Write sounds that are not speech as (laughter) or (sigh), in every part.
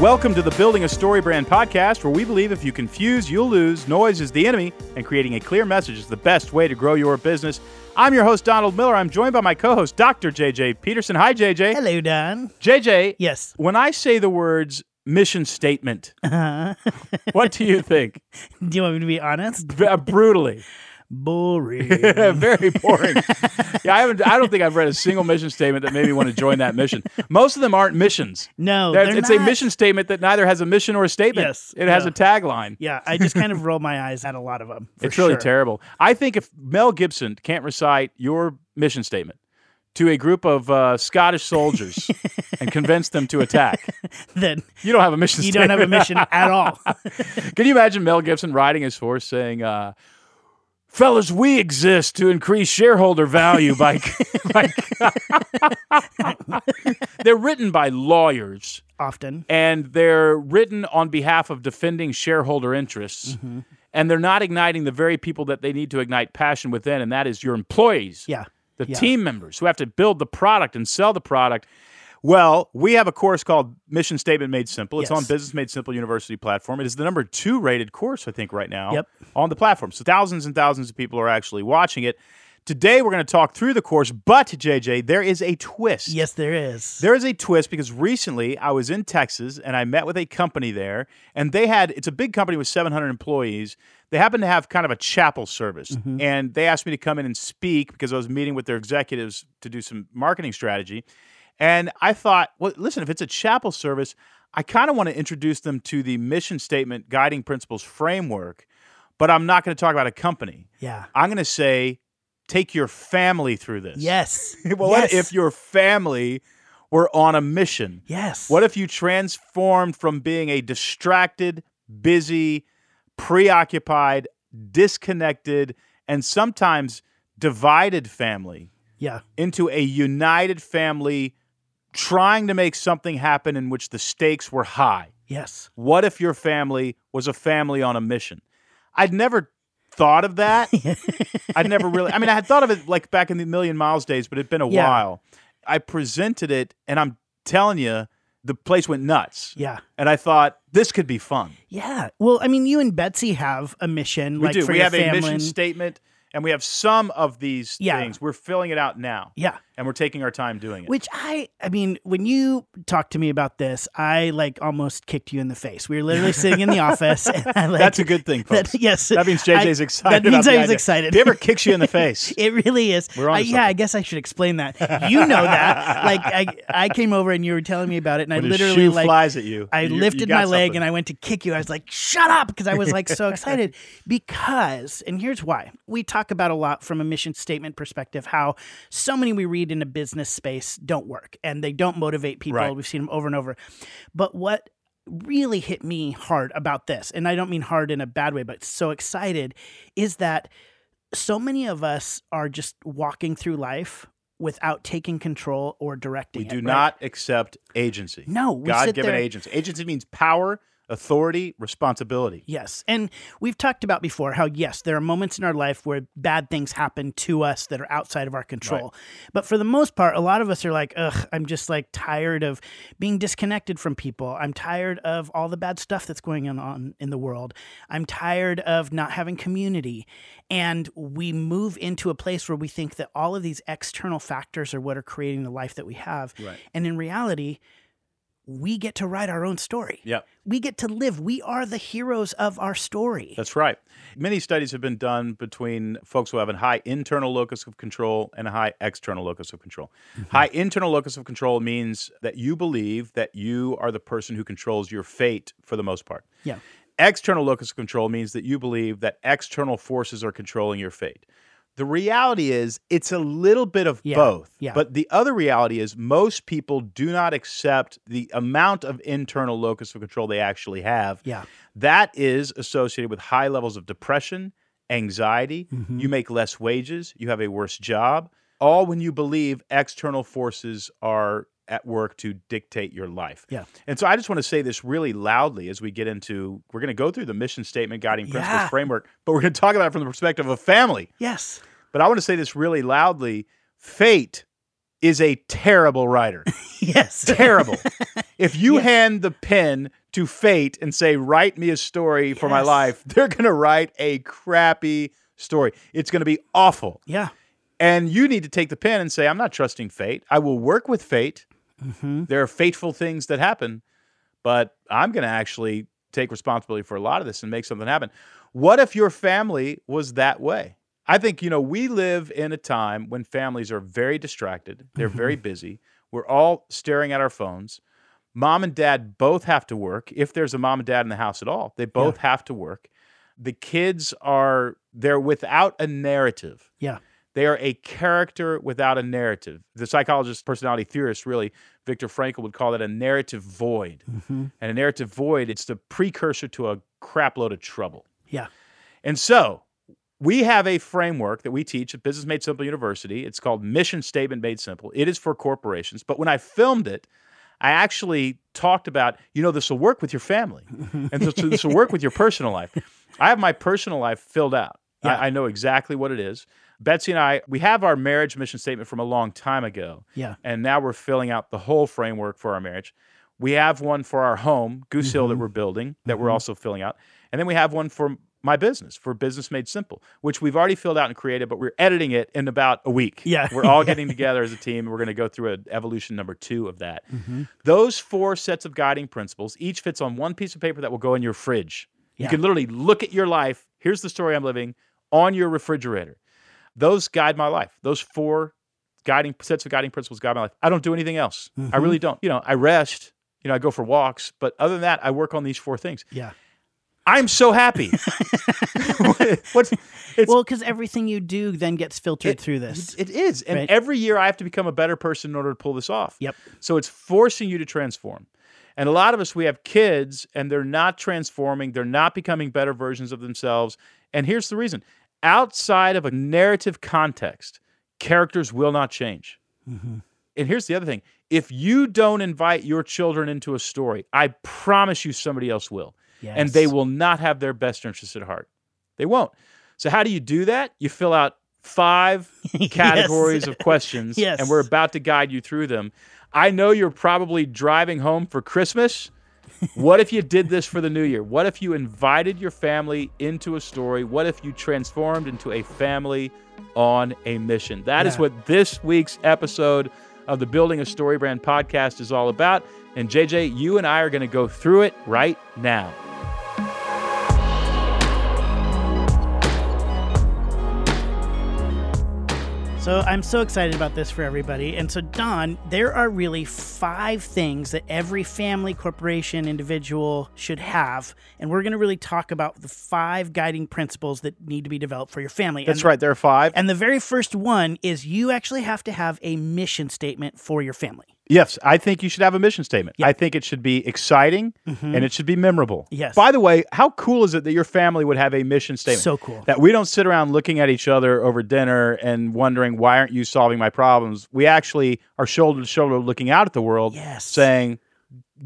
Welcome to the Building a Story Brand podcast, where we believe if you confuse, you'll lose. Noise is the enemy, and creating a clear message is the best way to grow your business. I'm your host, Donald Miller. I'm joined by my co host, Dr. JJ Peterson. Hi, JJ. Hello, Don. JJ. Yes. When I say the words mission statement, Uh-huh. (laughs) what do you think? Do you want me to be honest? B- brutally. (laughs) Boring. (laughs) Very boring. yeah, I haven't. I don't think I've read a single mission statement that made me want to join that mission. Most of them aren't missions. No, There's- they're it's a mission statement that neither has a mission or a statement. Yes, it has yeah. a tagline. Yeah, I just kind of roll my eyes at a lot of them. It's really terrible. I think if Mel Gibson can't recite your mission statement to a group of uh, Scottish soldiers and convince them to attack, (laughs) Then you don't have a mission. you don't have a mission at all. (laughs) Can you imagine Mel Gibson riding his horse saying, uh, "Fellas, we exist to increase shareholder value by." (laughs) by (laughs) they're written by lawyers Often. and they're written on behalf of defending shareholder interests. Mm-hmm. And they're not igniting the very people that they need to ignite passion within, and that is your employees Yeah. the Yeah. team members who have to build the product and sell the product. Well, we have a course called Mission Statement Made Simple. It's Yes. on Business Made Simple University platform. It is the number two rated course, I think, right now Yep. on the platform. So thousands and thousands of people are actually watching it. Today, we're going to talk through the course, but JJ, there is a twist. Yes, there is. There is a twist because recently I was in Texas and I met with a company there, and they had it's a big company with 700 employees. They happen to have kind of a chapel service, mm-hmm. and they asked me to come in and speak because I was meeting with their executives to do some marketing strategy. And I thought, well, listen, if it's a chapel service, I kind of want to introduce them to the mission statement, guiding principles framework, but I'm not going to talk about a company. yeah. I'm going to say, take your family through this. Yes. (laughs) Well, what if your family were on a mission? Yes. What if you transformed from being a distracted, busy, preoccupied, disconnected, and sometimes divided family Yeah. into a united family trying to make something happen in which the stakes were high? Yes. What if your family was a family on a mission? I'd never thought of that. (laughs) I'd never really, I mean, I had thought of it like back in the Million Miles days, but it'd been a Yeah. while. I presented it, and I'm telling you, the place went nuts. Yeah. And I thought, this could be fun. Yeah. Well, I mean, you and Betsy have a mission. We like do. We have a family. mission statement, and we have some of these Yeah. things. We're filling it out now, Yeah. and we're taking our time doing it. Which I, I mean, when you talked to me about this, I like almost kicked you in the face. We were literally sitting in the (laughs) office. And I, like, That's a good thing, (laughs) that- yes, That means JJ's I- excited. That means I was idea. excited. If he ever kicks you in the (laughs) face, It really is. We're onto I, yeah. I guess I should explain that. You know that. Like I, I came over and you were telling me about it, and when I literally shoe like flies at you, I you- you lifted got my leg and I went to kick you. I was like, "Shut up!" because I was like so excited. Because, and here's why: we talk about a lot from a mission statement perspective how so many we read in a business space don't work and they don't motivate people. Right. We've seen them over and over. But what really hit me hard about this, and I don't mean hard in a bad way, but so excited, is that so many of us are just walking through life without taking control or directing We it, do right? not accept agency. No, God given there- agency. Agency means power, authority, responsibility. Yes. And we've talked about before how, yes, there are moments in our life where bad things happen to us that are outside of our control. But for the most part, a lot of us are like, ugh, I'm just like tired of being disconnected from people. I'm tired of all the bad stuff that's going on in the world. I'm tired of not having community. And we move into a place where we think that all of these external factors are what are creating the life that we have. Right. And in reality, we get to write our own story. Yep. We get to live. We are the heroes of our story. That's right. Many studies have been done between folks who have a high internal locus of control and a high external locus of control. Mm-hmm. High internal locus of control means that you believe that you are the person who controls your fate for the most part. Yeah. External locus of control means that you believe that external forces are controlling your fate. The reality is, it's a little bit of Yeah, both. yeah. But the other reality is, most people do not accept the amount of internal locus of control they actually have. Yeah. That is associated with high levels of depression, anxiety. Mm-hmm. You make less wages. You have a worse job. All when you believe external forces are at work to dictate your life. Yeah. And so I just want to say this really loudly as we get into we're going to go through the mission statement guiding principles Yeah. framework, but we're going to talk about it from the perspective of family. Yes. But I want to say this really loudly. Fate is a terrible writer. (laughs) yes. terrible. (laughs) If you hand the pen to fate and say, write me a story for my life, (laughs) they're going to write a crappy story. It's going to be awful. yeah. And you need to take the pen and say, I'm not trusting fate. I will work with fate. Mm-hmm. There are fateful things that happen, but I'm going to actually take responsibility for a lot of this and make something happen. What if your family was that way? I think, you know, we live in a time when families are very distracted, they're very mm-hmm. busy. We're all staring at our phones. Mom and dad both have to work. If there's a mom and dad in the house at all, they both have to work. The kids are, they're without a narrative. Yeah. They are a character without a narrative. The psychologist, personality theorist, really, Viktor Frankl would call that a narrative void. Mm-hmm. And a narrative void, it's the precursor to a crapload of trouble. Yeah. And so we have a framework that we teach at Business Made Simple University. It's called Mission Statement Made Simple. It is for corporations. But when I filmed it, I actually talked about, you know, this will work with your family (laughs) and so, so this will work with your personal life. I have my personal life filled out. Yeah. I, I know exactly what it is. Betsy and I, we have our marriage mission statement from a long time ago. Yeah. And now we're filling out the whole framework for our marriage. We have one for our home, Goose Hill, that Mm-hmm. we're building, that we're also filling out. And then we have one for my business, for Business Made Simple, which we've already filled out and created, but we're editing it in about a week. Yeah. (laughs) We're all getting together as a team. We're going to go through an evolution number two of that. Mm-hmm. Those four sets of guiding principles each fits on one piece of paper that will go in your fridge. You can literally look at your life. Here's the story I'm living on your refrigerator. Those guide my life. Those four guiding sets of guiding principles guide my life. I don't do anything else. I Mm-hmm. really don't. You know, I rest. You know, I go for walks, but other than that, I work on these four things. Yeah. I'm so happy. (laughs) (laughs) What's it's Well, because everything you do then gets filtered it- through this. It is, and Right. every year I have to become a better person in order to pull this off. Yep. So it's forcing you to transform. And a lot of us, we have kids and they're not transforming, they're not becoming better versions of themselves. And here's the reason outside of a narrative context, characters will not change. Mm-hmm. And here's the other thing if you don't invite your children into a story, I promise you somebody else will. And they will not have their best interests at heart. They won't. So, how do you do that? You fill out five (laughs) categories of questions, Yes. and we're about to guide you through them. I know you're probably driving home for Christmas. What if you did this for the new year? What if you invited your family into a story? What if you transformed into a family on a mission? That is Yeah. what this week's episode of the Building a Story Brand podcast is all about. And JJ, you and I are going to go through it right now. So I'm so excited about this for everybody. And so, Don, there are really five things that every family, corporation, individual should have. And we're going to really talk about the five guiding principles that need to be developed for your family. That's and, right. There are five. And the very first one is you actually have to have a mission statement for your family. Yes, I think you should have a mission statement. I think it should be exciting and it should be memorable. Mm-hmm. Yes. By the way, how cool is it that your family would have a mission statement? So cool. That we don't sit around looking at each other over dinner and wondering why aren't you solving my problems? We actually are shoulder to shoulder looking out at the world, Yes. saying,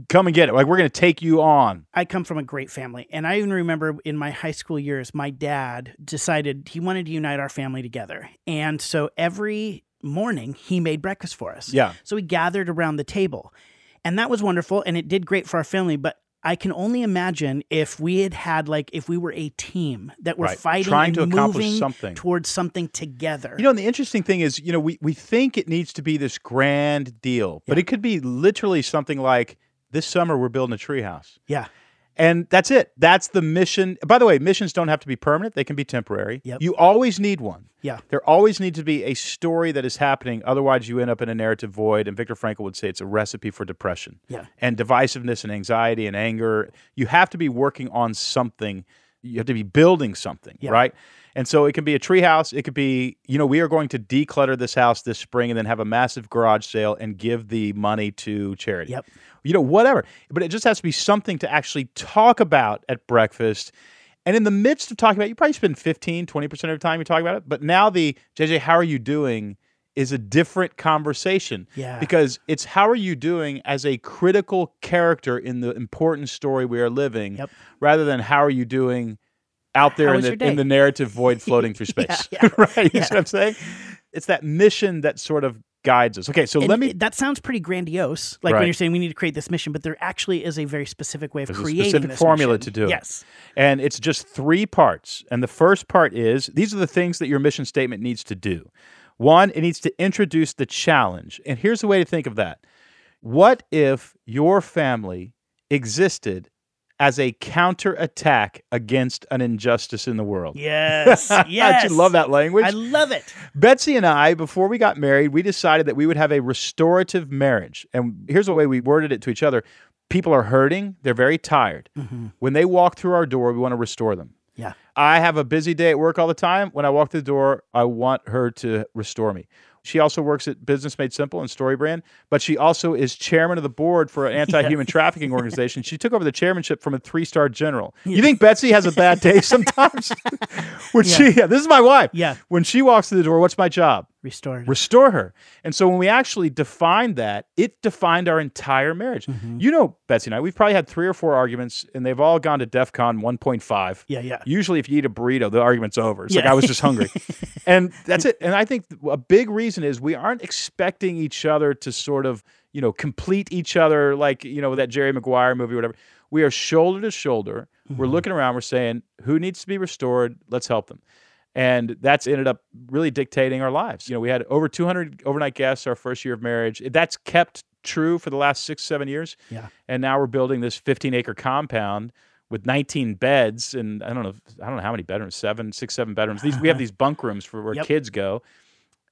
"Come and get it." Like we're going to take you on. I come from a great family. And I even remember in my high school years, my dad decided he wanted to unite our family together. And so every morning he made breakfast for us. Yeah. So we gathered around the table. And that was wonderful. And it did great for our family. But I can only imagine if we had had, like, if we were a team that were Right. fighting Trying to accomplish something. towards something together. You know, and the interesting thing is, you know, we, we think it needs to be this grand deal, but it could be literally something like this summer we're building a treehouse. yeah. And that's it. That's the mission. By the way, missions don't have to be permanent, they can be temporary. Yep. You always need one. Yeah. There always needs to be a story that is happening. Otherwise, you end up in a narrative void. And Viktor Frankl would say it's a recipe for depression Yeah. and divisiveness and anxiety and anger. You have to be working on something. You have to be building something, Yeah. right? And so it can be a treehouse. It could be, you know, we are going to declutter this house this spring and then have a massive garage sale and give the money to charity. Yep. You know, whatever. But it just has to be something to actually talk about at breakfast. And in the midst of talking about it, you probably spend 15, 20% of your time you talk about it. But now the JJ, how are you doing is a different conversation. Yeah. Because it's how are you doing as a critical character in the important story we are living Yep. rather than how are you doing out there in the in the narrative void floating through (laughs) space. yeah, (laughs) right? You yeah. see what I'm saying? It's that mission that sort of guides us. Okay, so And let me. it- that sounds pretty grandiose, like Right. when you're saying we need to create this mission, but there actually is a very specific way of There's a creating specific this formula mission. to do it. Yes. And it's just three parts. And the first part is these are the things that your mission statement needs to do. One, it needs to introduce the challenge. And here's a way to think of that What if your family existed as a counterattack against an injustice in the world? Yes. (laughs) yes. Don't love that language? I love it. Betsy and I, before we got married, we decided that we would have a restorative marriage. And here's the way we worded it to each other people are hurting, they're very tired. Mm-hmm. When they walk through our door, we want to restore them. Yeah. I have a busy day at work all the time. When I walk through the door, I want her to restore me. She also works at Business Made Simple and Storybrand, but she also is chairman of the board for an (laughs) anti-human trafficking organization. She took over the chairmanship from a three-star general. You think Betsy has a bad day (laughs) sometimes? (laughs) when she, yeah, this is my wife. Yeah. When she walks through the door, what's my job? Restored. restore her. And so when we actually defined that, it defined our entire marriage. Mm-hmm. You know, Betsy and I, we've probably had three or four arguments, and they've all gone to DEF CON 1.5. Yeah, yeah. Usually, if you eat a burrito, the argument's over. It's like Yeah. I was just hungry. (laughs) and that's it. And I think a big reason is we aren't expecting each other to sort of, you know, complete each other like, you know, that Jerry Maguire movie or whatever. We are shoulder to shoulder. We're Mm-hmm. looking around, we're saying, who needs to be restored? Let's help them. And that's ended up really dictating our lives. You know, we had over 200 overnight guests our first year of marriage. That's kept true for the last six, seven years. Yeah. And now we're building this 15 acre compound with 19 beds and I don't know, I don't know how many bedrooms, seven, six, seven bedrooms. These we have (laughs) these bunk rooms for where Yep. kids go.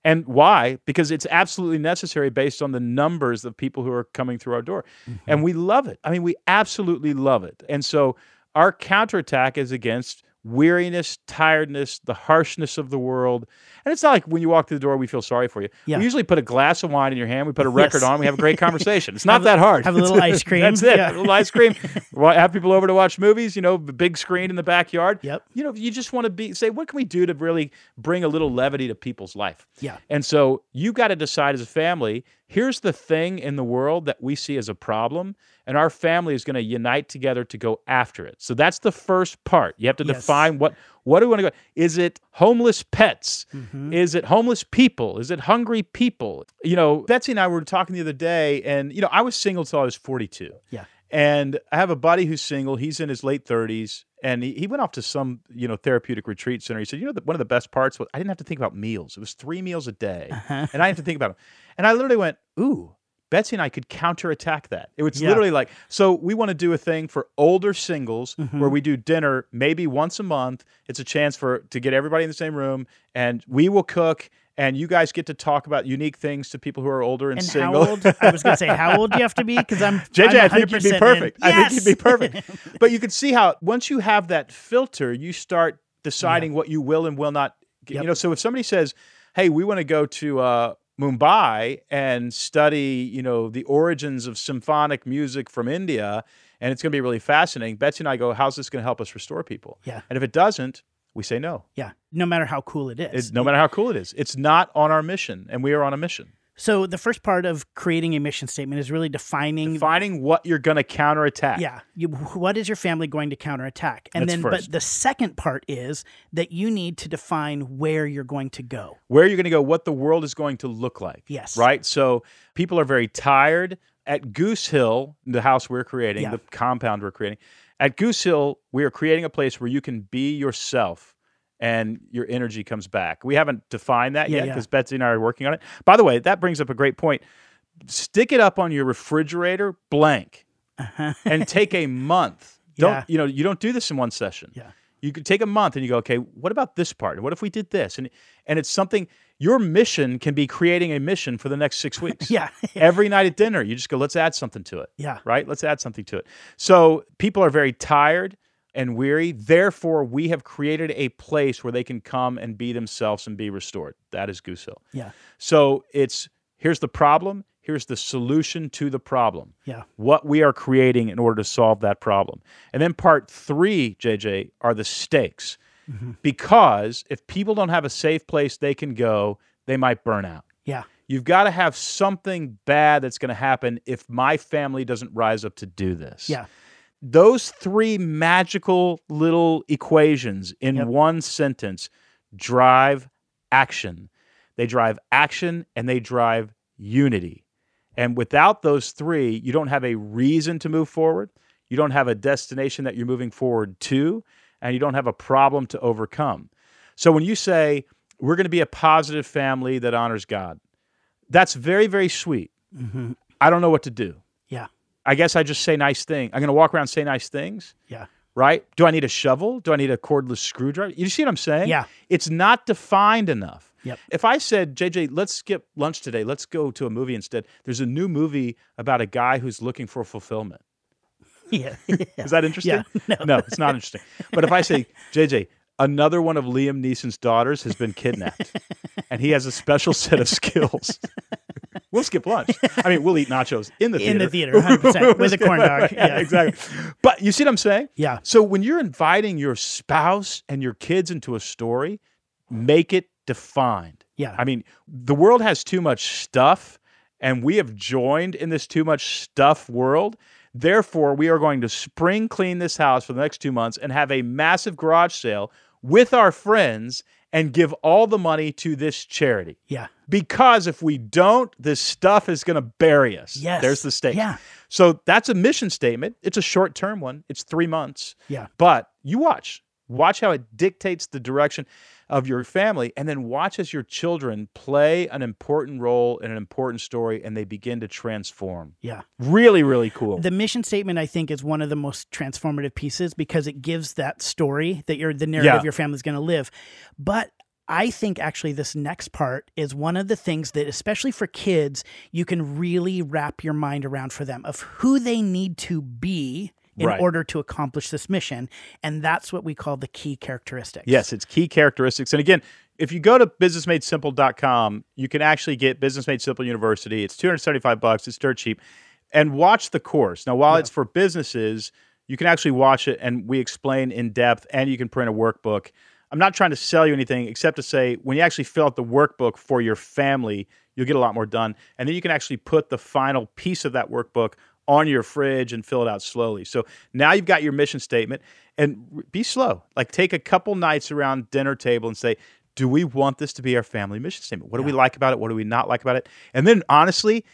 And why? Because it's absolutely necessary based on the numbers of people who are coming through our door. Mm-hmm. And we love it. I mean, we absolutely love it. And so our counterattack is against weariness, tiredness, the harshness of the world. And it's not like when you walk through the door, we feel sorry for you. Yeah. We usually put a glass of wine in your hand, we put a (laughs) record Yes. on, we have a great conversation. It's not that hard. have a little ice (laughs) cream. That's it. Yeah. A little ice cream. (laughs) Have people over to watch movies, you know, the big screen in the backyard. Yep. You know, you just want to be say, what can we do to really bring a little levity to people's life? Yeah. And so you got to decide as a family here's the thing in the world that we see as a problem, and our family is going to unite together to go after it. So that's the first part. You have to Yes. define what what do we want to go? Is it homeless pets? Mm-hmm. Is it homeless people? Is it hungry people? You know, Betsy and I were talking the other day, and you know, I was single till I was 42. Yeah. And I have a buddy who's single. He's in his late 30s, and he, he went off to some, you know, therapeutic retreat center. He said, you know, the, one of the best parts was I didn't have to think about meals. It was three meals a day, and I didn't have to think about them. And I literally went, ooh. Betsy and I could counterattack that. It was Yeah. literally like, so we want to do a thing for older singles Mm-hmm. where we do dinner maybe once a month. It's a chance for to get everybody in the same room, and we will cook, and you guys get to talk about unique things to people who are older and, And single. how old? I was going to say, how old do you have to be? Because I'm (laughs) JJ, I'm I think you'd be 100% in. perfect. I think you'd be perfect. (laughs) but you can see how once you have that filter, you start deciding what you will and will not. You know, so if somebody says, "Hey, we want to go to uh, Mumbai and study, you know, the origins of symphonic music from India, and it's going to be really fascinating," Betsy and I go, "How's this going to help us restore people?" Yeah. And if it doesn't, we say no. yeah. No matter how cool it is. It, no matter how cool it is, it's not on our mission, and we are on a mission. so the first part of creating a mission statement is really defining Finding what you're going to counterattack. Yeah. You, what is your family going to counterattack? And That's then, first. but the second part is that you need to define where you're going to go. where you're going to go, what the world is going to look like. Yes. Right? So people are very tired. At Goose Hill, the house we're creating, Yeah. the compound we're creating, at Goose Hill, we are creating a place where you can be yourself and your energy comes back. We haven't defined that Yeah, yet yeah. because Betsy and I are working on it. By the way, that brings up a great point. Stick it up on your refrigerator blank uh-huh. and take a (laughs) month. Don't Yeah. you know, you don't do this in one session. Yeah. You could take a month and you go, okay, what about this part? What if we did this? And and it's something your mission can be creating a mission for the next six (laughs) weeks. Yeah. (laughs) Every night at dinner, you just go, let's add something to it. Yeah. Right? Let's add something to it. So people are very tired and weary. Therefore, we have created a place where they can come and be themselves and be restored. That is Goose Hill. Yeah. So it's here's the problem, here's the solution to the problem Yeah. what we are creating in order to solve that problem. And then part three, JJ, are the stakes. Mm-hmm. Because if people don't have a safe place they can go, they might burn out. Yeah. You've got to have something bad that's going to happen if my family doesn't rise up to do this. Yeah. Those three magical little equations in Yep. one sentence drive action. They drive action and they drive unity. And without those three, you don't have a reason to move forward. You don't have a destination that you're moving forward to, and you don't have a problem to overcome. So when you say, we're going to be a positive family that honors God, that's very, very sweet. Mm-hmm. I don't know what to do. Yeah. I guess I just say nice things. I'm going to walk around and say nice things. Yeah. Right? Do I need a shovel? Do I need a cordless screwdriver? You see what I'm saying? Yeah. It's not defined enough. Yep. If I said, JJ, let's skip lunch today, let's go to a movie instead. There's a new movie about a guy who's looking for fulfillment. (laughs) Yeah. (laughs) Is that interesting? Yeah. (laughs) No. no, it's not interesting. But if I say, JJ, another one of Liam Neeson's daughters has been kidnapped, and he has a special set of skills. we'll skip lunch. I mean, we'll eat nachos in the theater. In the theater, 100%, with a corn dog. yeah, Yeah. exactly. But you see what I'm saying? Yeah. So when you're inviting your spouse and your kids into a story, make it defined. Yeah. I mean, the world has too much stuff, and we have joined in this too much stuff world. Therefore, we are going to spring clean this house for the next two months and have a massive garage sale with our friends and give all the money to this charity. Yeah. Because if we don't, this stuff is going to bury us. Yes. There's the stake. Yeah. So that's a mission statement. It's a short term one, it's three months. Yeah. But you watch. Watch how it dictates the direction of your family, and then watch as your children play an important role in an important story and they begin to transform. Yeah. Really, really cool. The mission statement, I think, is one of the most transformative pieces because it gives that story that you're the narrative Yeah. your family's going to live. But I think actually this next part is one of the things that, especially for kids, you can really wrap your mind around for them of who they need to be in Right. order to accomplish this mission. And that's what we call the key characteristics. Yes, it's key characteristics. And again, if you go to businessmadesimple.com, you can actually get Business Made Simple University. It's 275 bucks. It's dirt cheap. And watch the course. Now, while Yeah. it's for businesses, you can actually watch it and we explain in depth and you can print a workbook. I'm not trying to sell you anything except to say when you actually fill out the workbook for your family, you'll get a lot more done. And then you can actually put the final piece of that workbook on your fridge and fill it out slowly. So now you've got your mission statement and be slow. Like take a couple nights around dinner table and say, do we want this to be our family mission statement? What do we like about it? What do we not like about it? And then honestly,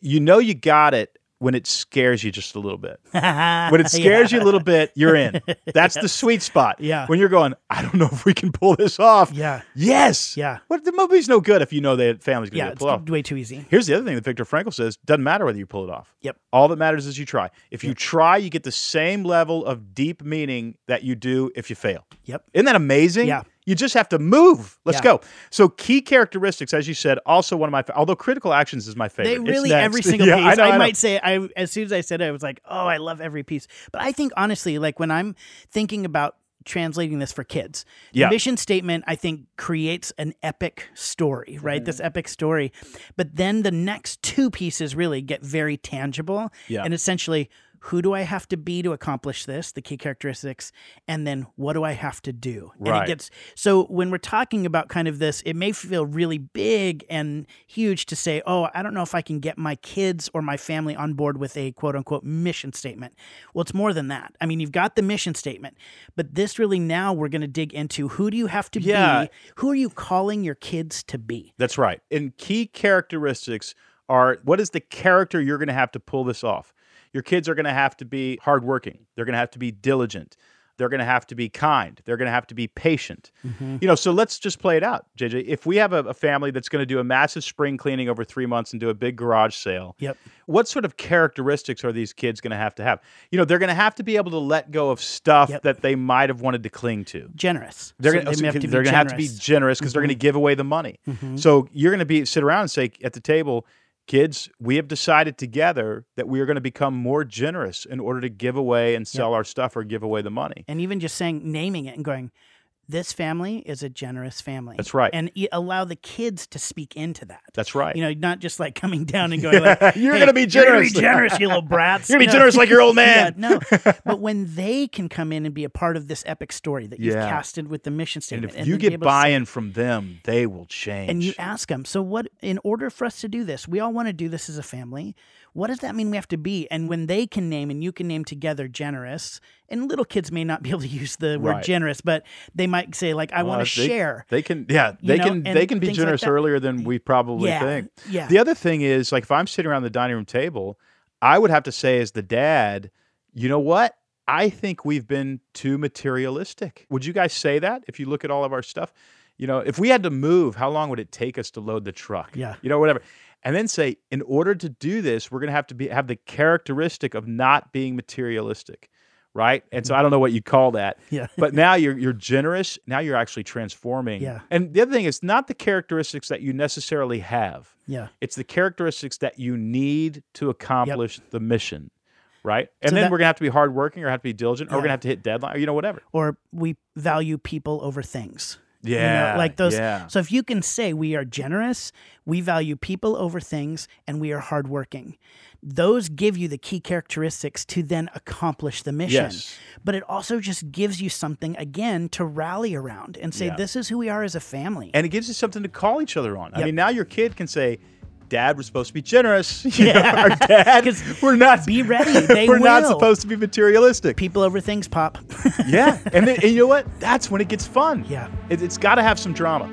you know you got it when it scares you just a little bit. (laughs) When it scares you a little bit, you're in. That's the (laughs) sweet spot. Yeah. When you're going, I don't know if we can pull this off. Yeah. Yes. Yeah. What the movie's no good if you know that family's going to Yeah. pulled off. way too easy. Here's the other thing that Viktor Frankl says: doesn't matter whether you pull it off. Yep. All that matters is you try. If you try, you get the same level of deep meaning that you do if you fail. Yep. Isn't that amazing? Yeah. You just have to move. Let's Yeah. go. So key characteristics, as you said, also one of my. Although critical actions is my favorite. They It's really every (laughs) single Yeah, piece. I, I, know, I know. might say I as soon as I said it, I was like, oh, I love every piece. But I think honestly, like when I'm thinking about translating this for kids, the Yeah. mission statement I think creates an epic story, right? This mm. epic story. But then the next two pieces really get very tangible Yeah. and essentially who do I have to be to accomplish this, the key characteristics, and then what do I have to do? And Right. it gets so when we're talking about kind of this, it may feel really big and huge to say, oh, I don't know if I can get my kids or my family on board with a quote unquote mission statement. Well, it's more than that. I mean, you've got the mission statement, but this really now we're going to dig into who do you have to Yeah. be? Who are you calling your kids to be? That's right. And key characteristics are what is the character you're going to have to pull this off? Your kids are going to have to be hardworking. They're going to have to be diligent. They're going to have to be kind. They're going to have to be patient. You know, so let's just play it out, JJ. If we have a, a family that's going to do a massive spring cleaning over three months and do a big garage sale, Yep. what sort of characteristics are these kids going to have to have? You know, they're going to have to be able to let go of stuff Yep. that they might have wanted to cling to. Generous. They're So gonna, they to be they're gonna have to be generous. Mm-hmm. because they're gonna give away the money. So you're gonna be sit around and say at the table, kids, we have decided together that we are going to become more generous in order to give away and sell our stuff or give away the money. and even just saying naming it and going this family is a generous family That's right. and allow the kids to speak into that That's right. you know not just like coming down and going like (laughs) You're "Hey, gonna be you're generous." gonna be generous you little (laughs) brats You're gonna be No. generous like your old (laughs) Yeah, man. no but when they can come in and be a part of this epic story that you've Yeah. casted with the mission statement. and if you get to say- buy-in from them, they will change. and you ask them, so what, in order for us to do this, we all want to do this as a family. What does that mean we have to be? And mm. when they can name and you can name together generous, and little kids may not be able to use the word Right. generous, but they might say like, I want to share. They can, yeah, they know, can, and they can be things like generous earlier than we probably Yeah, think. yeah. The other thing is, like, if I'm sitting around the dining room table, I would have to say, as the dad, you know what? I think we've been too materialistic. Would you guys say that if you look at all of our stuff? You know, if we had to move, how long would it take us to load the truck? Yeah. You know, whatever. And then say, in order to do this, we're going to have to be have the characteristic of not being materialistic, right? And so mm-hmm. I don't know what you call that, Yeah. but now you're you're generous. Now you're actually transforming. Yeah. And the other thing is not the characteristics that you necessarily have. Yeah. It's the characteristics that you need to accomplish the mission, right? And So then that- we're gonna have to be hardworking, or have to be diligent, or we're gonna have to hit deadline, or you know whatever. Or we value people over things. You know, Yeah, like those. yeah. So if you can say we are generous, we value people over things, and we are hardworking, those give you the key characteristics to then accomplish the mission. Yes. But it also just gives you something again to rally around and say, Yeah. this is who we are as a family. And it gives you something to call each other on. I mean, now your kid can say. Dad was supposed to be generous. (laughs) You know, our dad, we're not. be ready, (laughs) they we're not supposed to be materialistic. people over things pop. (laughs) yeah, and, then, and you know what? That's when it gets fun. Yeah. it, it's got to have some drama.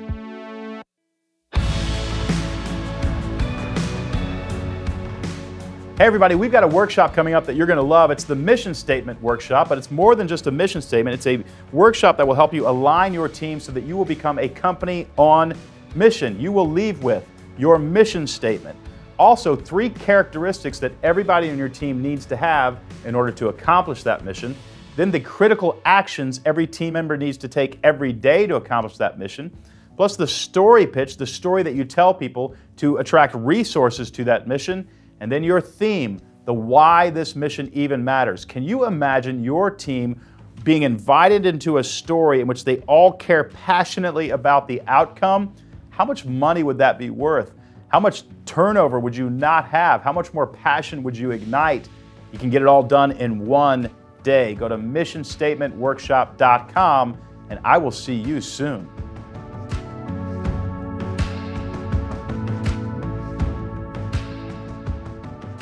Hey, everybody, we've got a workshop coming up that you're going to love. It's the mission statement workshop, but it's more than just a mission statement. It's a workshop that will help you align your team so that you will become a company on mission. You will leave with your mission statement. Also, three characteristics that everybody in your team needs to have in order to accomplish that mission. Then, the critical actions every team member needs to take every day to accomplish that mission plus the story pitch, the story that you tell people to attract resources to that mission, and then your theme, the why this mission even matters. Can you imagine your team being invited into a story in which they all care passionately about the outcome? How much money would that be worth? How much turnover would you not have? How much more passion would you ignite? You can get it all done in one day. Go to missionstatementworkshop.com and I will see you soon.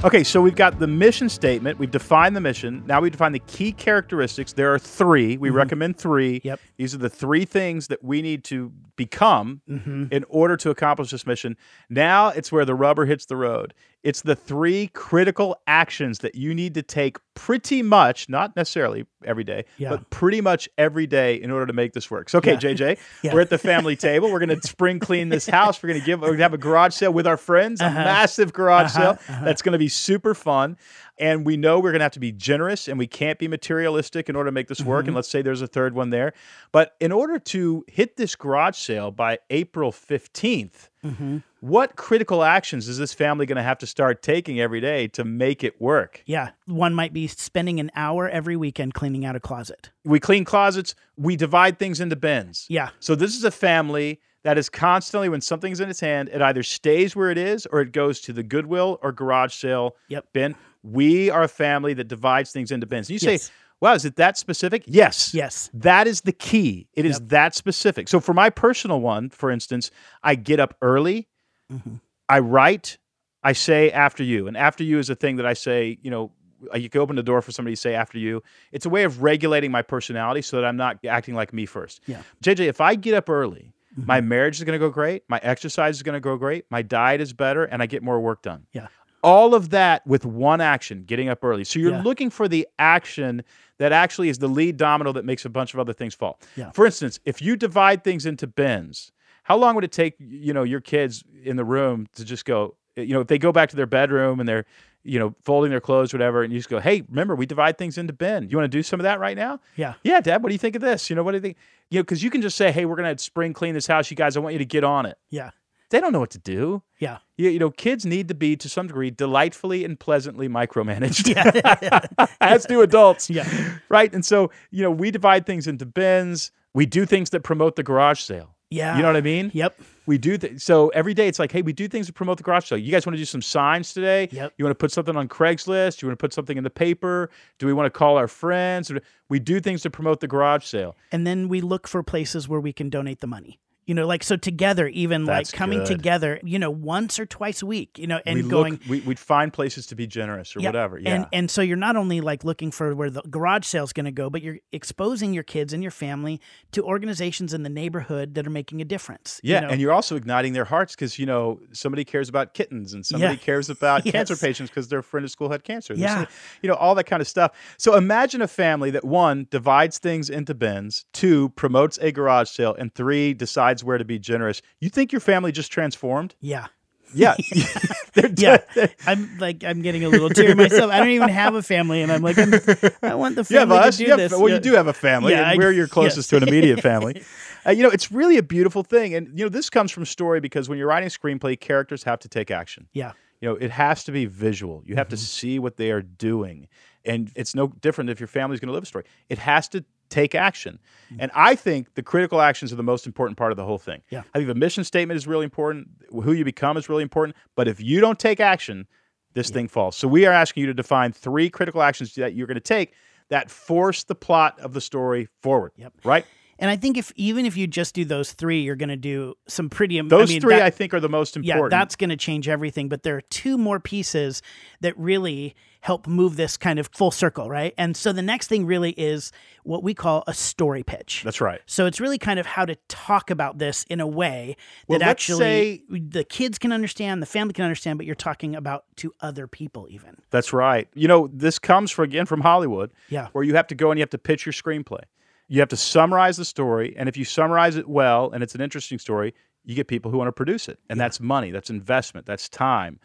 Okay, so we've got the mission statement. We've defined the mission. Now we define the key characteristics. There are three. We mm-hmm. recommend three. Yep. These are the three things that we need to become mm-hmm. in order to accomplish this mission. Now it's where the rubber hits the road. It's the three critical actions that you need to take pretty much, not necessarily every day, Yeah. but pretty much every day in order to make this work. So, okay, Yeah. JJ, (laughs) Yeah. we're at the family table. We're going to spring clean this house. We're going to give, we're going to have a garage sale with our friends, Uh-huh. a massive garage sale. That's going to be super fun. And we know we're going to have to be generous and we can't be materialistic in order to make this work. Mm-hmm. And let's say there's a third one there. But in order to hit this garage sale by April 15th, Mm-hmm. What critical actions is this family going to have to start taking every day to make it work? yeah. One might be spending an hour every weekend cleaning out a closet. We clean closets, we divide things into bins. Yeah. So this is a family that is constantly, when something's in its hand, it either stays where it is or it goes to the Goodwill or garage sale Yep. bin. We are a family that divides things into bins. And you Yes. say, wow, is it that specific? Yes. Yes. That is the key. It is that specific. So for my personal one, for instance, I get up early, Mm-hmm. I write, I say after you. And after you is a thing that I say, you know, uh, you can open the door for somebody to say after you. It's a way of regulating my personality so that I'm not acting like me first. Yeah. JJ, if I get up early, Mm-hmm. my marriage is going to go great, my exercise is going to go great, my diet is better, and I get more work done. Yeah. All of that with one action, getting up early. So you're Yeah. looking for the action that actually is the lead domino that makes a bunch of other things fall. Yeah. For instance, if you divide things into bins, how long would it take, you know, your kids in the room to just go, eh, you know, if they go back to their bedroom and they're, you know, folding their clothes, whatever, and you just go, hey, remember, we divide things into bin. You want to do some of that right now? Yeah. Yeah, Dad, what do you think of this? You know, what do you think? You know, because you can just say, hey, we're going to spring clean this house. You guys, I want you to get on it. Yeah. They don't know what to do. Yeah. You, you know, kids need to be, to some degree, delightfully and pleasantly micromanaged, Yeah. (laughs) as do adults. Yeah. Right. And so, you know, we divide things into bins. We do things that promote the garage sale. Yeah. You know what I mean? Yep. We do th- so every day. It's like, hey, we do things to promote the garage sale. You guys want to do some signs today? Yep. You want to put something on Craigslist? You want to put something in the paper? Do we want to call our friends? We do things to promote the garage sale. And then we look for places where we can donate the money. You know, like so together, even That's like coming good. together, you know, once or twice a week, you know, and we going look, we, we'd find places to be generous or Yeah. whatever. Yeah. And and so you're not only like looking for where the garage sale's going to go, but you're exposing your kids and your family to organizations in the neighborhood that are making a difference. you yeah, know? and you're also igniting their hearts because you know somebody cares about kittens and somebody Yeah. cares about (laughs) cancer patients because their friend at school had cancer. There's Yeah. somebody- you know all that kind of stuff. So imagine a family that one divides things into bins, two promotes a garage sale, and three decides where to be generous. You think your family just transformed? yeah. Yeah, (laughs) (laughs) They're (laughs) Yeah. I'm like I'm getting a little teary myself. I don't even have a family, and I'm like, I'm, I want the family to do You have- this. well, Yeah. you do have a family, Yeah, and I we're your closest Yes. to an immediate family. Uh, you know, it's really a beautiful thing, and you know, this comes from story because when you're writing a screenplay, characters have to take action. Yeah, You know, it has to be visual. You have Mm-hmm. to see what they are doing, and it's no different if your family's going to live a story. It has to take action, Mm-hmm. and I think the critical actions are the most important part of the whole thing. Yeah. I think the mission statement is really important. Who you become is really important. But if you don't take action, this thing falls. So we are asking you to define three critical actions that you're going to take that force the plot of the story forward. Yep. Right. and I think if even if you just do those three, you're going to do some pretty. am- Those I mean, three, that- I think, are the most important. yeah, important. that's going to change everything. But there are two more pieces that really help move this kind of full circle, right? And so the next thing really is what we call a story pitch. That's right. So it's really kind of how to talk about this in a way Well, that actually say- the kids can understand, the family can understand, but you're talking about to other people even. That's right. You know, this comes from again from Hollywood. Yeah. Where you have to go and you have to pitch your screenplay. You have to summarize the story, and if you summarize it well and it's an interesting story, you get people who want to produce it, and that's money, that's investment, that's time.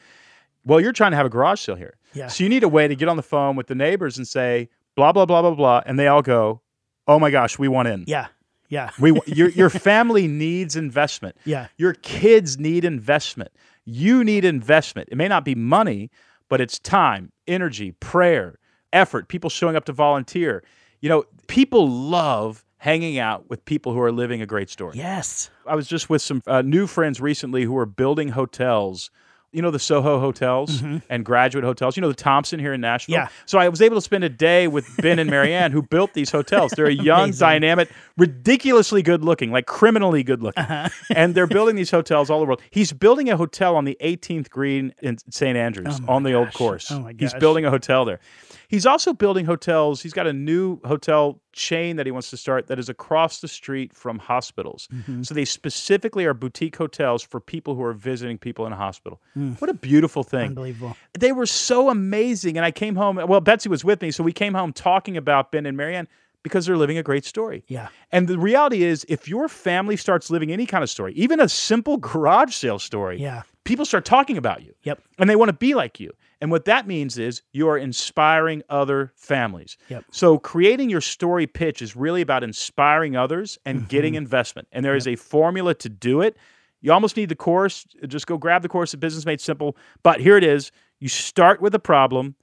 Well, you're trying to have a garage sale here, Yeah. so you need a way to get on the phone with the neighbors and say blah blah blah blah blah, and they all go, "Oh my gosh, we want in." Yeah. Yeah. We your your (laughs) family needs investment. Yeah. Your kids need investment. You need investment. It may not be money, but it's time, energy, prayer, effort, people showing up to volunteer. You know, people love hanging out with people who are living a great story. Yes. I was just with some uh, new friends recently who are building hotels. You know the Soho hotels and graduate hotels. You know the Thompson here in Nashville. Mm-hmm. Yeah. So I was able to spend a day with Ben and Marianne who built these hotels. They're a (laughs) young, dynamic, ridiculously good looking, like criminally good looking, Uh-huh. (laughs) and they're building these hotels all over the world. He's building a hotel on the 18th green in St. Andrews Oh on the old course. Oh my He's building a hotel there. He's also building hotels. He's got a new hotel chain that he wants to start that is across the street from hospitals. Mm-hmm. So they specifically are boutique hotels for people who are visiting people in a hospital. Mm. What a beautiful thing. Unbelievable. They were so amazing. And I came home, well, Betsy was with me. So we came home talking about Ben and Marianne because they're living a great story. Yeah. And the reality is, if your family starts living any kind of story, even a simple (laughs) garage sale story, Yeah. people start talking about you Yep. and they want to be like you. And what that means is you are inspiring other families. Yep. So creating your story pitch is really about inspiring others and Mm-hmm. getting investment. And there is a formula to do it. You almost need the course. Just go grab the course at Business Made Simple. But here it is. You start with a problem,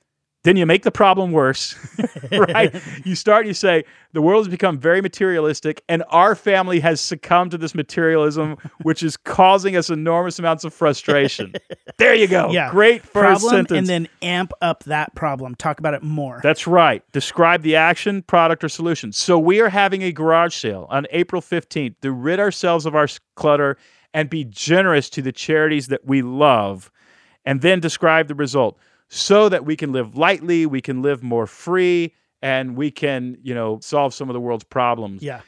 then you make the problem worse, (laughs) right? (laughs) you start, you say, the world has become very materialistic, and our family has succumbed to this materialism, which is causing us enormous amounts of frustration. (laughs) there you go. Yeah. Great first problem sentence. and then amp up that problem. Talk about it more. That's right. Describe the action, product, or solution. So we are having a garage sale on April 15th to rid ourselves of our clutter and be generous to the charities that we love, and then describe the result so that we can live lightly, we can live more free, and we can, you know, solve some of the world's problems. yeah.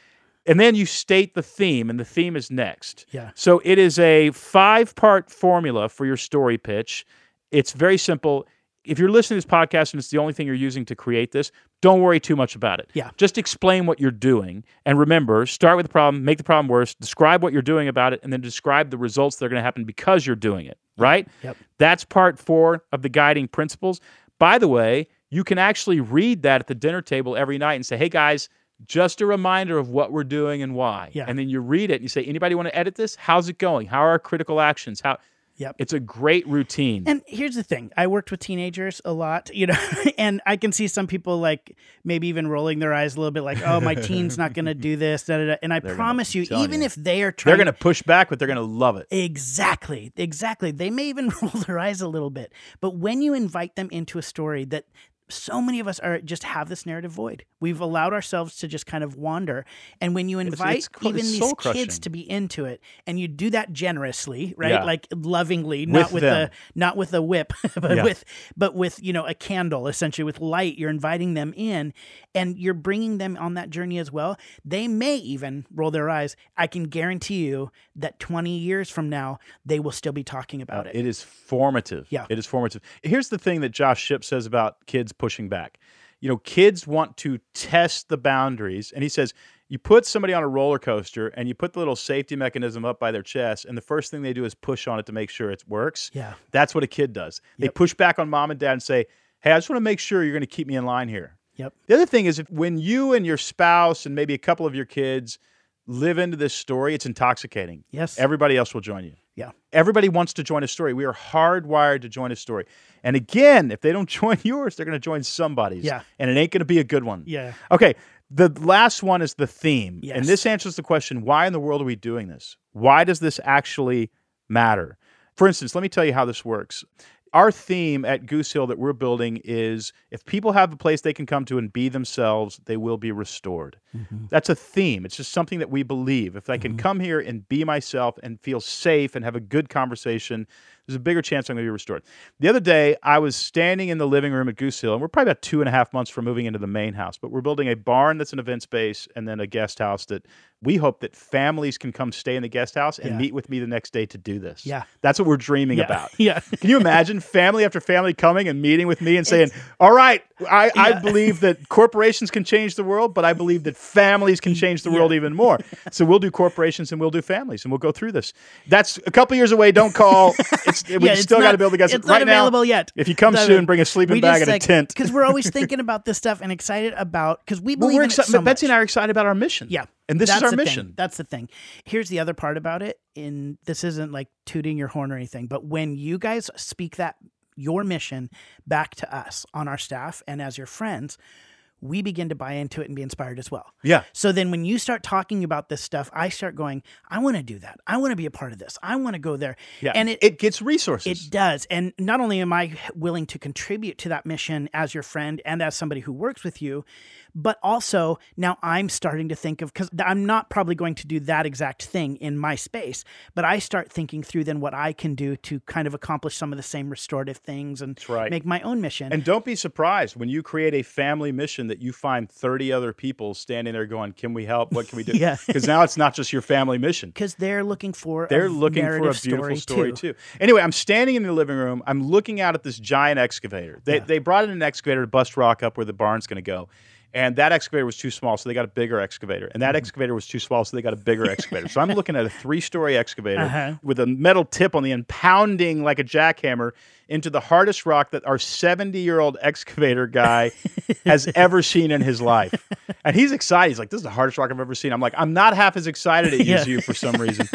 And then you state the theme, and the theme is next. Yeah. So it is a five part formula for your story pitch. It's very simple. If you're listening to this podcast and it's the only thing you're using to create this, don't worry too much about it. Yeah. Just explain what you're doing. And remember, start with the problem, make the problem worse, describe what you're doing about it, and then describe the results that are going to happen because you're doing it, right? Yep. That's part four of the guiding principles. By the way, you can actually read that at the dinner table every night and say, hey guys, just a reminder of what we're doing and why. Yeah. And then you read it and you say, anybody want to edit this? How's it going? How are our critical actions? How Yep. it's a great routine. And here's the thing I worked with teenagers a lot, you know, (laughs) and I can see some people like maybe even rolling their eyes a little bit like, oh, my teen's not going to do this. Da, da, da. And I gonna- promise you, even you. if they are trying they're going to push back, but they're going to love it. Exactly. Exactly. They may even (laughs) roll their eyes a little bit. But when you invite them into a story that so many of us are just have this narrative void. We've allowed ourselves to just kind of wander. And when you invite it's cr- even it's these kids to be into it, and you do that generously, right? Yeah. Like lovingly, not with a not with a whip, (laughs) but Yeah. with but with you know a candle, essentially with light. You're inviting them in, and you're bringing them on that journey as well. They may even roll their eyes. I can guarantee you that 20 years from now, they will still be talking about uh, it. It is formative. Yeah. It is formative. Here's the thing that Josh Shipp says about kids pushing back. You know, kids want to test the boundaries. And he says, you put somebody on a roller coaster and you put the little safety mechanism up by their chest, and the first thing they do is push on it to make sure it works. Yeah. That's what a kid does. They push back on mom and dad and say, Hey, I just want to make sure you're going to keep me in line here. Yep. The other thing is if when you and your spouse and maybe a couple of your kids live into this story, it's intoxicating. Yes. Everybody else will join you. Yeah. Everybody wants to join a story. We are hardwired to join a story. And again, if they don't (laughs) join yours, they're going to join somebody's. Yeah. And it ain't going to be a good one. Yeah. Okay. The last one is the theme. And this answers the question why in the world are we doing this? Why does this actually matter? For instance, let me tell you how this works. Our theme at Goose Hill that we're building is if people have a place they can come to and be themselves, they will be restored. Mm-hmm. That's a theme. It's just something that we believe. If I can mm-hmm. come here and be myself and feel safe and have a good conversation, there's a bigger chance I'm going to be restored. The other day, I was standing in the living room at Goose Hill, and we're probably about two and a half months from moving into the main house, but we're building a barn that's an event space and then a guest house that we hope that families can come stay in the guest house and Yeah. meet with me the next day to do this. Yeah. That's what we're dreaming Yeah. about. (laughs) Yeah. Can you imagine family after family coming and meeting with me and saying, All right, I, I believe that corporations can change the world, but I believe that families can change the world even more. So we'll do corporations and we'll do families and we'll go through this. That's a couple years away. Don't call. (laughs) It's, we Yeah, it's still got to build the guys. It's right not now, available yet. If you come soon, bring a sleeping bag and a like- tent. because we're always thinking about this stuff and excited about because we Well, believe we're in it excited. so Betsy and I are excited about our mission. Yeah. And this That's is our the thing. mission. That's the thing. Here's the other part about it. In this isn't like tooting your horn or anything, but when you guys speak that your mission back to us on our staff and as your friends, we begin to buy into it and be inspired as well. Yeah. So then when you start talking about this stuff, I start going, I want to do that. I want to be a part of this. I want to go there. Yeah. And it, it gets resources. it does. And not only am I willing to contribute to that mission as your friend and as somebody who works with you, but also now I'm starting to think of because I'm not probably going to do that exact thing in my space, but I start thinking through then what I can do to kind of accomplish some of the same restorative things and right. make my own mission. And don't be surprised when you create a family mission that you find 30 other people standing there going, Can we help? What can we do? (laughs) Yeah. Because now it's not just your family mission. because they're looking for They're a looking for a beautiful story, too. too. Anyway, I'm standing in the living room. I'm looking out at this giant excavator. They, they brought in an excavator to bust rock up where the barn's going to go. And that excavator was too small, so they got a bigger excavator. And Mm-hmm. that excavator was too small, so they got a bigger (laughs) excavator. So I'm looking at a three story excavator Uh-huh. with a metal tip on the end, pounding like a jackhammer into the hardest rock that our 70 year old excavator guy (laughs) has ever seen in his life. And he's excited. He's like, This is the hardest rock I've ever seen. I'm like, I'm not half as excited at as (laughs) Yeah. you for some reason.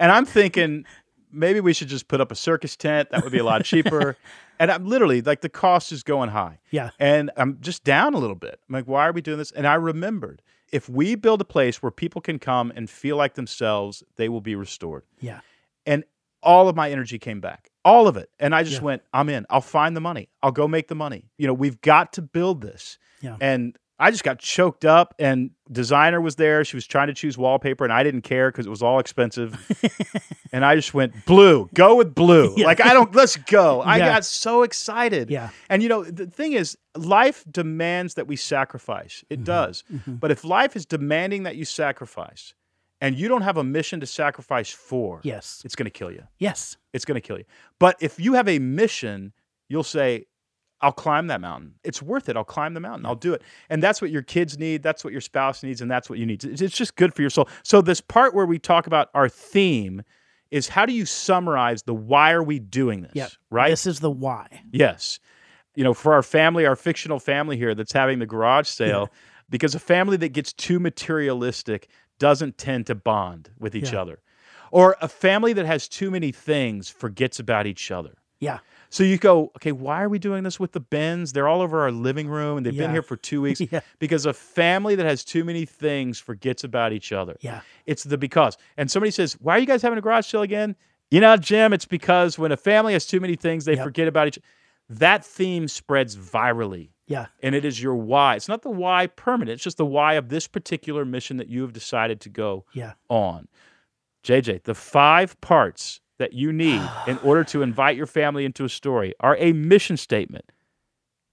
And I'm thinking, maybe we should just put up a circus tent. That would be a lot cheaper. (laughs) and I'm literally like, the cost is going high. Yeah. And I'm just down a little bit. I'm like, why are we doing this? And I remembered if we build a place where people can come and feel like themselves, they will be restored. Yeah. And all of my energy came back, all of it. And I just Yeah. went, I'm in. I'll find the money. I'll go make the money. You know, we've got to build this. Yeah. And I just got choked up. And designer was there. She was trying to choose wallpaper, and I didn't care because it was all expensive. (laughs) and I just went blue. Go with blue. Yeah. Like I don't. Let's go. I Yeah. got so excited. Yeah. And you know, the thing is, life demands that we sacrifice. It mm-hmm. does. Mm-hmm. But if life is demanding that you sacrifice, and you don't have a mission to sacrifice for, Yes. it's going to kill you. Yes. It's going to kill you. But if you have a mission, you'll say, I'll climb that mountain. It's worth it. I'll climb the mountain. I'll do it. And that's what your kids need. That's what your spouse needs. And that's what you need. It's just good for your soul. So, this part where we talk about our theme is how do you summarize the why are we doing this? Yep. Right? This is the why. Yes. You know, for our family, our fictional family here that's having the garage sale, because a family that gets too materialistic doesn't tend to bond with each Yeah. other. Or a family that has too many things forgets about each other. Yeah. So you go, okay, why are we doing this with the bins? They're all over our living room and they've been here for two weeks. (laughs) Yeah. Because a family that has too many things forgets about each other. Yeah. It's the because. And somebody says, Why are you guys having a garage sale again? You know, Jim, it's because when a family has too many things, they Yep. forget about each That theme spreads virally Yeah. And it is your why. It's not the why permanent, it's just the why of this particular mission that you have decided to go Yeah. on. JJ, the five parts that you need (sighs) in order to invite your family into a story are a mission statement,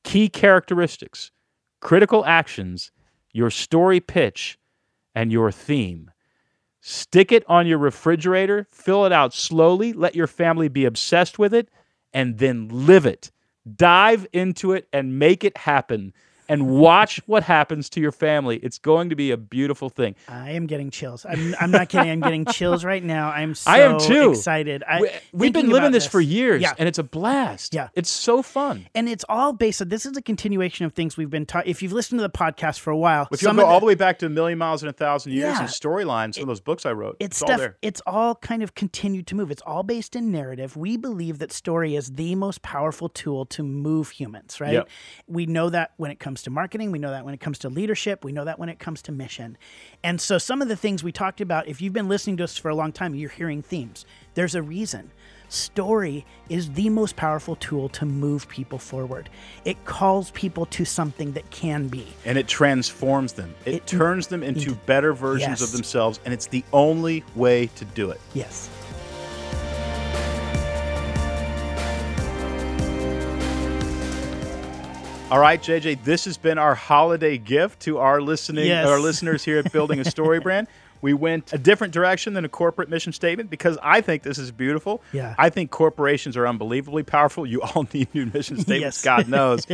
key characteristics, critical actions, your story pitch, and your theme. Stick it on your refrigerator, fill it out slowly, let your family be obsessed with it, and then live it. Dive into it and make it happen. And watch what happens to your family. It's going to be a beautiful thing. I am getting chills. I'm, I'm not kidding. I'm getting chills right now. I'm so (laughs) I am too. excited. I, We, have been living about this, for years, Yeah. and it's a blast. Yeah. It's so fun. And it's all based on this is a continuation of things we've been taught. If you've listened to the podcast for a while, If you some go of all the- the way back to A Million Miles in a Thousand Years Yeah. and storylines, some of those books I wrote, it's it's, all there. it's all kind of continued to move it's all based in narrative we believe that story is the most powerful tool to move humans right Yep. we know that when it comes to marketing we know that when it comes to leadership we know that when it comes to mission and so some of the things we talked about if you've been listening to us for a long time you're hearing themes there's a reason Story is the most powerful tool to move people forward. It calls people to something that can be. and it transforms them. It, It- turns them into better versions Yes. of themselves, and it's the only way to do it. Yes. All right, JJ, this has been our holiday gift to our listening Yes. our listeners here at Building a Story (laughs) Brand. We went a different direction than a corporate mission statement because I think this is beautiful. Yeah. I think corporations are unbelievably powerful. You all (laughs) need new mission statements, Yes. God (laughs) knows.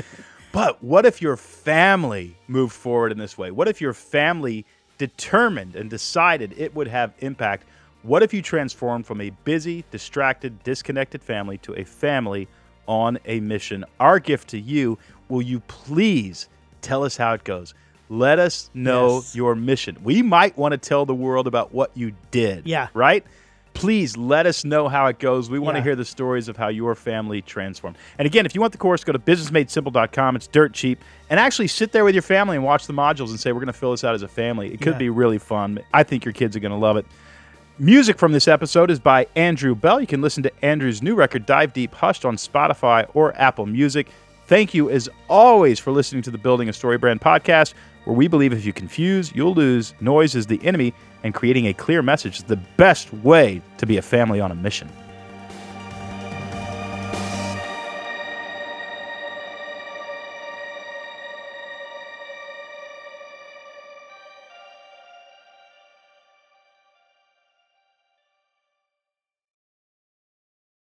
but what if your family moved forward in this way? What if your family determined and decided it would have impact? What if you transformed from a busy, distracted, disconnected family to a family on a mission? Our gift to you, will you please tell us how it goes? Let us know Yes. your mission. We might want to tell the world about what you did. Yeah. Right? Please let us know how it goes. We want to hear the stories of how your family transformed. And again, if you want the course, go to businessmadesimple.com. It's dirt cheap. And actually sit there with your family and watch the modules and say, we're going to fill this out as a family. It could Yeah. be really fun. I think your kids are going to love it. Music from this episode is by Andrew Bell. You can listen to Andrew's new record, Dive Deep Hushed, on Spotify or Apple Music. Thank you, as always, for listening to the Building a Story Brand podcast, where we believe if you confuse, you'll lose. Noise is the enemy, and creating a clear message is the best way to be a family on a mission.